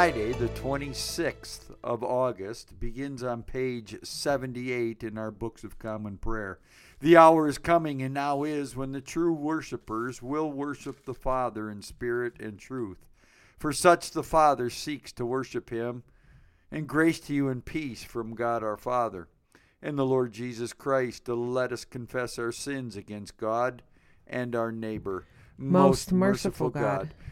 Friday, the 26th of August, begins on page 78 in our Books of Common Prayer. The hour is coming, and now is, when the true worshippers will worship the Father in spirit and truth. For such the Father seeks to worship him, and grace to you and peace from God our Father and the Lord Jesus Christ. To let us confess our sins against God and our neighbor. Most merciful God,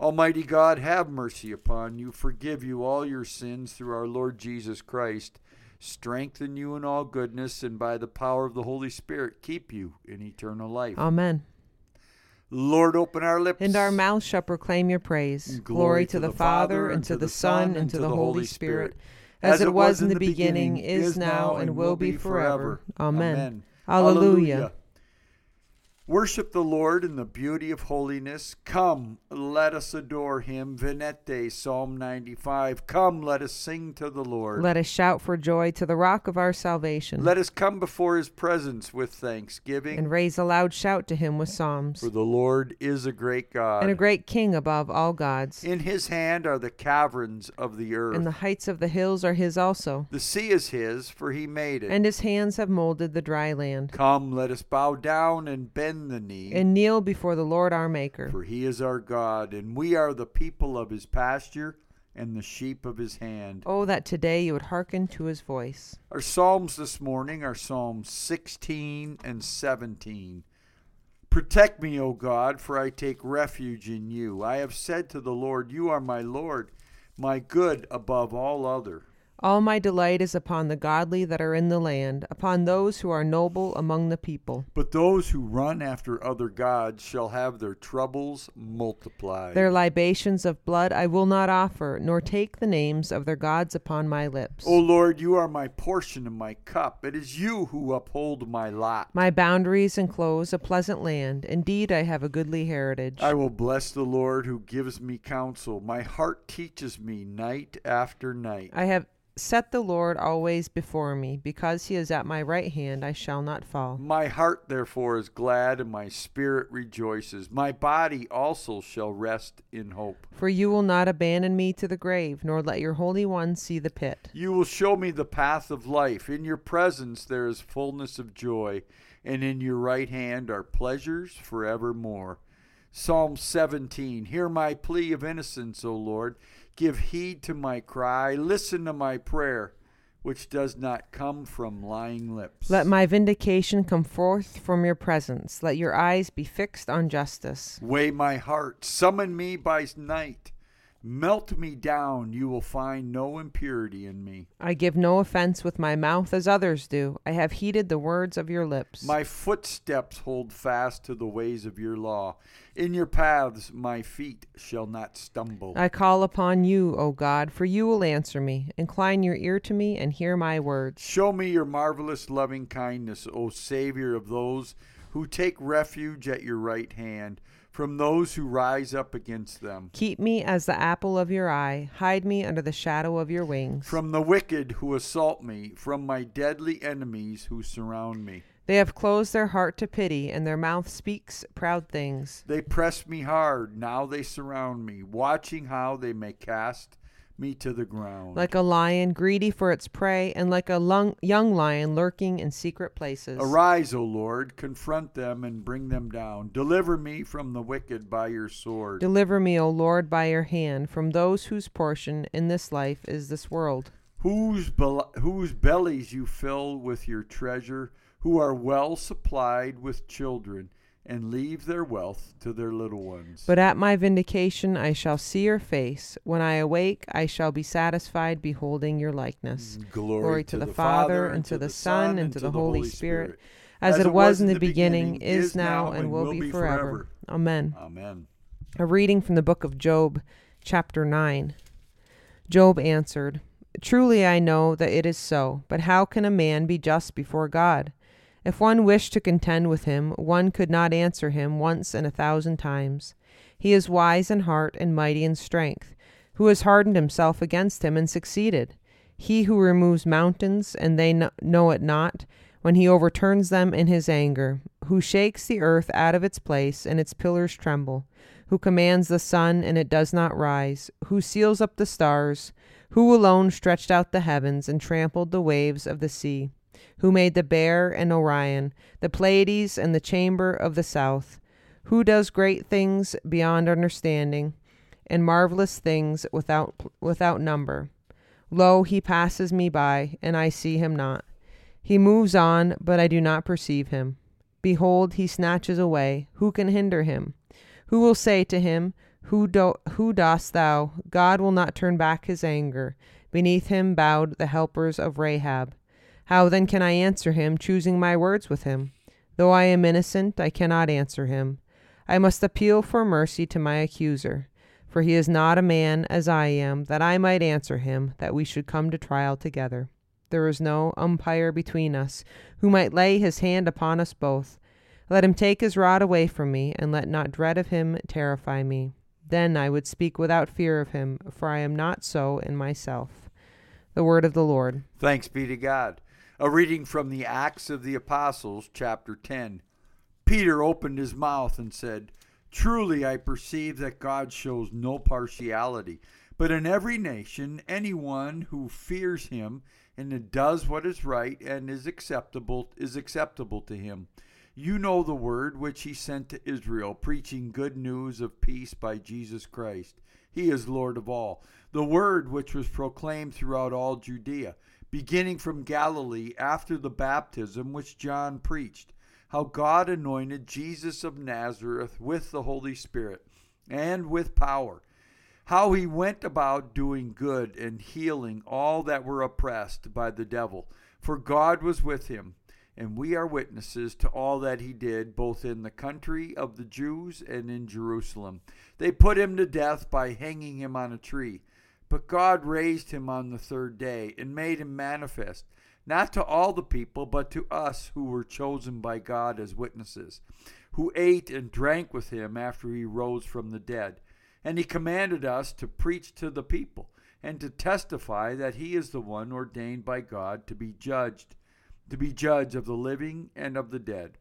Almighty God, have mercy upon you, forgive you all your sins through our Lord Jesus Christ, strengthen you in all goodness, and by the power of the Holy Spirit keep you in eternal life. Amen. Lord, open our lips. And our mouths shall proclaim your praise. Glory, to the Father, and to the Son, and to the Holy Spirit, as it was in the beginning, is now, and will be forever. Amen. Alleluia. Worship the Lord in the beauty of holiness. Come, let us adore him. Venite, Psalm 95. Come, let us sing to the Lord. Let us shout for joy to the rock of our salvation. Let us come before his presence with thanksgiving. and raise a loud shout to him with psalms. For the Lord is a great God. And a great king above all gods. In his hand are the caverns of the earth. And the heights of the hills are his also. the sea is his, for he made it. And his hands have molded the dry land. Come, let us bow down and bend the knee. And kneel before the Lord our Maker. For he is our God, and we are the people of his pasture and the sheep of his hand. Oh, that today you would hearken to his voice. Our Psalms this morning are Psalms 16 and 17. Protect me, O God, for I take refuge in you. I have said to the Lord, You are my Lord, my good above all other. All my delight is upon the godly that are in the land, upon those who are noble among the people. But those who run after other gods shall have their troubles multiplied. Their libations of blood I will not offer, nor take the names of their gods upon my lips. O Lord, you are my portion and my cup. It is you who uphold my lot. My boundaries enclose a pleasant land. Indeed, I have a goodly heritage. I will bless the Lord who gives me counsel. My heart teaches me night after night. I have set the Lord always before me. Because he is at my right hand, I shall not fall. My heart therefore is glad, and my spirit rejoices. My body also shall rest in hope. For you will not abandon me to the grave, nor let your Holy One see the pit. You will show me the path of life. In your presence there is fullness of joy, and in your right hand are pleasures forevermore. Psalm 17 Hear my plea of innocence, O Lord. Give heed to my cry. Listen to my prayer, which does not come from lying lips. Let my vindication come forth from your presence. Let your eyes be fixed on justice. Weigh my heart. Summon me by night. Melt me down. You will find no impurity in me. I give no offense with my mouth as others do. I have heeded the words of your lips. My footsteps hold fast to the ways of your law. In your paths my feet shall not stumble. I call upon you, O God, for you will answer me. Incline your ear to me and hear my words. Show me your marvelous loving kindness, O Savior of those who take refuge at your right hand, from those who rise up against them. Keep me as the apple of your eye. Hide me under the shadow of your wings. From the wicked who assault me, from my deadly enemies who surround me. They have closed their heart to pity, and their mouth speaks proud things. They press me hard, now they surround me, watching how they may cast me to the ground. Like a lion greedy for its prey, and like a lung- young lion lurking in secret places. Arise, O Lord, confront them and bring them down. Deliver me from the wicked by your sword. Deliver me, O Lord, by your hand, from those whose portion in this life is this world. whose, bel- whose bellies you fill with your treasure, who are well supplied with children, and leave their wealth to their little ones. But at my vindication I shall see your face. When I awake, I shall be satisfied beholding your likeness. Mm, glory, to the Father, and to the Son, and to the Holy Spirit, as it was in the beginning, is now, and will be forever. Amen. Amen. A reading from the book of Job, chapter 9. Job answered, Truly I know that it is so. But how can a man be just before God? If one wished to contend with him, one could not answer him once in a thousand times. He is wise in heart and mighty in strength. Who has hardened himself against him and succeeded? He who removes mountains, and they know it not, when he overturns them in his anger, who shakes the earth out of its place, and its pillars tremble, who commands the sun, and it does not rise, who seals up the stars, who alone stretched out the heavens and trampled the waves of the sea, who made the bear and Orion, the Pleiades and the chamber of the south, who does great things beyond understanding, and marvelous things without without number. Lo, he passes me by, and I see him not. He moves on, but I do not perceive him. Behold, he snatches away. Who can hinder him? Who will say to him, Who, do, who dost thou? God will not turn back his anger. Beneath him bowed the helpers of Rahab. How then can I answer him, choosing my words with him? Though I am innocent, I cannot answer him. I must appeal for mercy to my accuser. For he is not a man as I am, that I might answer him, that we should come to trial together. There is no umpire between us, who might lay his hand upon us both. Let him take his rod away from me, and let not dread of him terrify me. Then I would speak without fear of him, for I am not so in myself. The word of the Lord. Thanks be to God. A reading from the Acts of the Apostles, chapter 10. Peter opened his mouth and said, Truly I perceive that God shows no partiality, but in every nation anyone who fears him and does what is right and is acceptable is acceptable to him. You know the word which he sent to Israel, preaching good news of peace by Jesus Christ. He is Lord of all. The word which was proclaimed throughout all Judea, beginning from Galilee after the baptism which John preached how God anointed Jesus of Nazareth with the Holy Spirit and with power, how he went about doing good and healing all that were oppressed by the devil, for God was with him. And we are witnesses to all that he did, both in the country of the Jews and in Jerusalem. They put him to death by hanging him on a tree. But God raised him on the third day and made him manifest not to all the people, but to us who were chosen by God as witnesses, who ate and drank with him after he rose from the dead. And he commanded us to preach to the people and to testify that he is the one ordained by God to be judged, to be judge of the living and of the dead.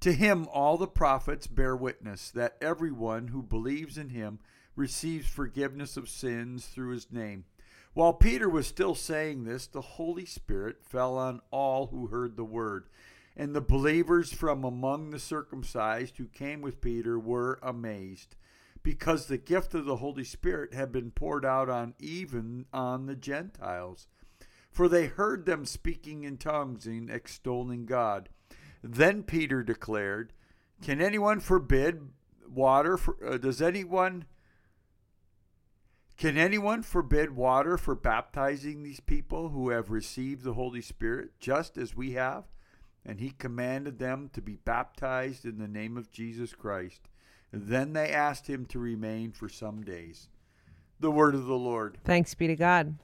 To him all the prophets bear witness that everyone who believes in him receives forgiveness of sins through his name. While Peter was still saying this, the Holy Spirit fell on all who heard the word. And the believers from among the circumcised who came with Peter were amazed, because the gift of the Holy Spirit had been poured out on even on the Gentiles. For they heard them speaking in tongues and extolling God. Then Peter declared, Can anyone forbid water? For, uh, does anyone can anyone forbid water for baptizing these people who have received the Holy Spirit just as we have? And he commanded them to be baptized in the name of Jesus Christ. Then they asked him to remain for some days. The word of the Lord. Thanks be to God.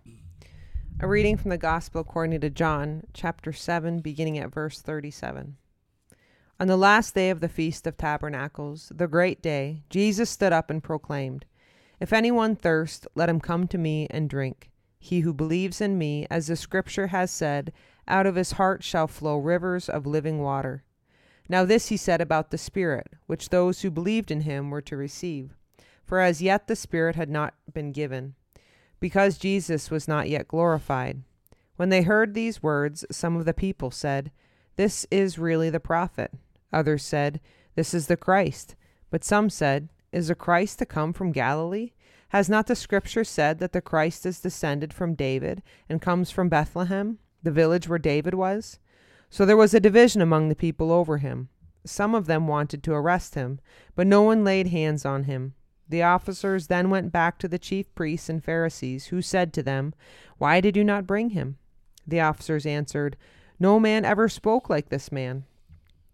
A reading from the Gospel according to John, chapter 7, beginning at verse 37. On the last day of the Feast of Tabernacles, the great day, Jesus stood up and proclaimed, if anyone thirst, let him come to me and drink. He who believes in me, as the scripture has said, out of his heart shall flow rivers of living water. Now this he said about the Spirit, which those who believed in him were to receive. For as yet the Spirit had not been given, because Jesus was not yet glorified. When they heard these words, some of the people said, This is really the prophet. Others said, This is the Christ. But some said, is the Christ to come from Galilee? Has not the scripture said that the Christ is descended from David and comes from Bethlehem, the village where David was? So there was a division among the people over him. Some of them wanted to arrest him, but no one laid hands on him. The officers then went back to the chief priests and Pharisees, who said to them, Why did you not bring him? The officers answered, No man ever spoke like this man.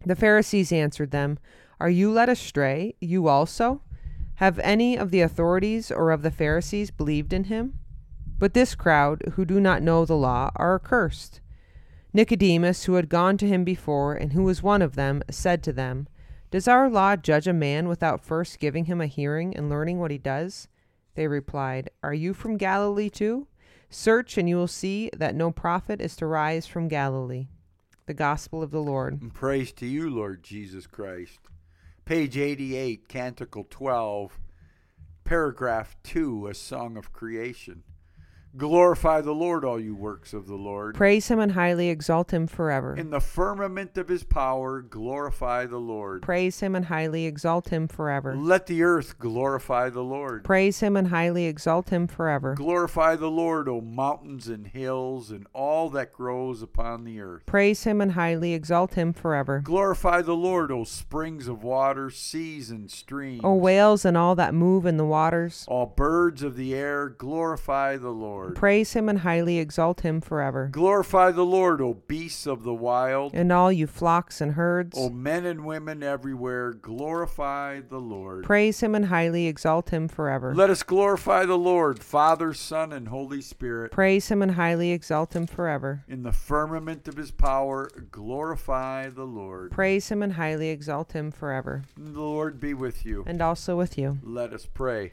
The Pharisees answered them, Are you led astray, you also? Have any of the authorities or of the Pharisees believed in him? But this crowd, who do not know the law, are accursed. Nicodemus, who had gone to him before, and who was one of them, said to them, Does our law judge a man without first giving him a hearing and learning what he does? They replied, Are you from Galilee too? Search, and you will see that no prophet is to rise from Galilee. The Gospel of the Lord. And praise to you, Lord Jesus Christ. Page 88, Canticle 12, paragraph 2, A Song of Creation. Glorify the Lord, all you works of the Lord. Praise him and highly exalt him forever. In the firmament of his power, glorify the Lord. Praise him and highly exalt him forever. Let the earth glorify the Lord. Praise him and highly exalt him forever. Glorify the Lord, O mountains and hills, and all that grows upon the earth. Praise him and highly exalt him forever. Glorify the Lord, O springs of water, seas and streams. O whales and all that move in the waters. All birds of the air, glorify the Lord. Praise him and highly exalt him forever. Glorify the Lord, O beasts of the wild. And all you flocks and herds. O men and women everywhere, glorify the Lord. Praise him and highly exalt him forever. Let us glorify the Lord, Father, Son, and Holy Spirit. Praise him and highly exalt him forever. In the firmament of his power, glorify the Lord. Praise him and highly exalt him forever. The Lord be with you. And also with you. Let us pray.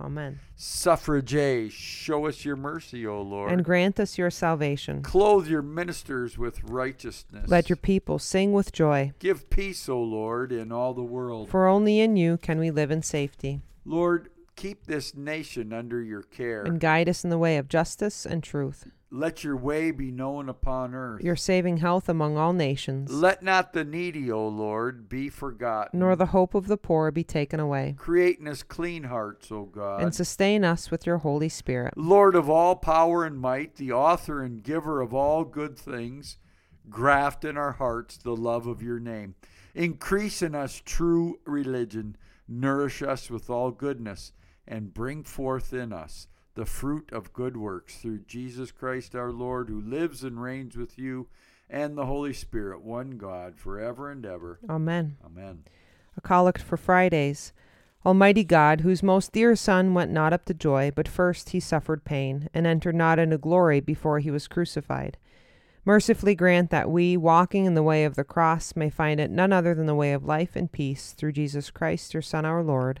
Amen. Suffrage, show us your mercy, O Lord. And grant us your salvation. Clothe your ministers with righteousness. Let your people sing with joy. Give peace, O Lord, in all the world. For only in you can we live in safety. Lord, keep this nation under your care. And guide us in the way of justice and truth. Let your way be known upon earth. Your saving health among all nations. Let not the needy, O Lord, be forgotten. Nor the hope of the poor be taken away. Create in us clean hearts, O God. And sustain us with your Holy Spirit. Lord of all power and might, the author and giver of all good things, graft in our hearts the love of your name. Increase in us true religion. Nourish us with all goodness, and bring forth in us the fruit of good works through Jesus Christ our Lord, who lives and reigns with you and the Holy Spirit, one God, forever and ever. Amen. Amen. A collect for Fridays. Almighty God, whose most dear Son went not up to joy, but first he suffered pain, and entered not into glory before he was crucified. Mercifully grant that we, walking in the way of the cross, may find it none other than the way of life and peace, through Jesus Christ, your Son, our Lord.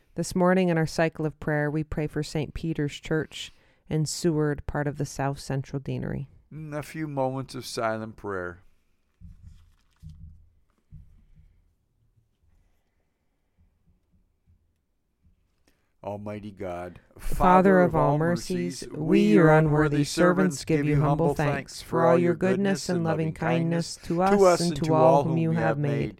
This morning in our cycle of prayer, we pray for St. Peter's Church in Seward, part of the South Central Deanery. A few moments of silent prayer. Almighty God, Father of all mercies, we, your unworthy servants, give you humble thanks for all your goodness and loving kindness to us and to all whom you have made.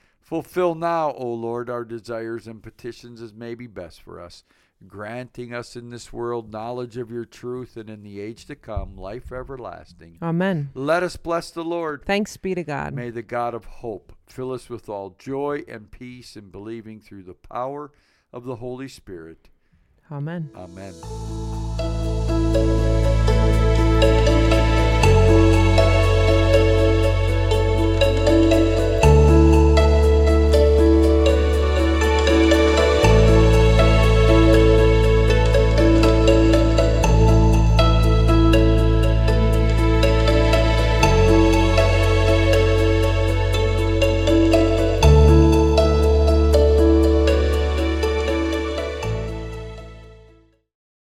Fulfill now, O Lord, our desires and petitions as may be best for us. granting us in this world knowledge of your truth and in the age to come life everlasting. Amen. Let us bless the Lord. Thanks be to God. May the God of hope fill us with all joy and peace in believing through the power of the Holy Spirit. Amen. Amen.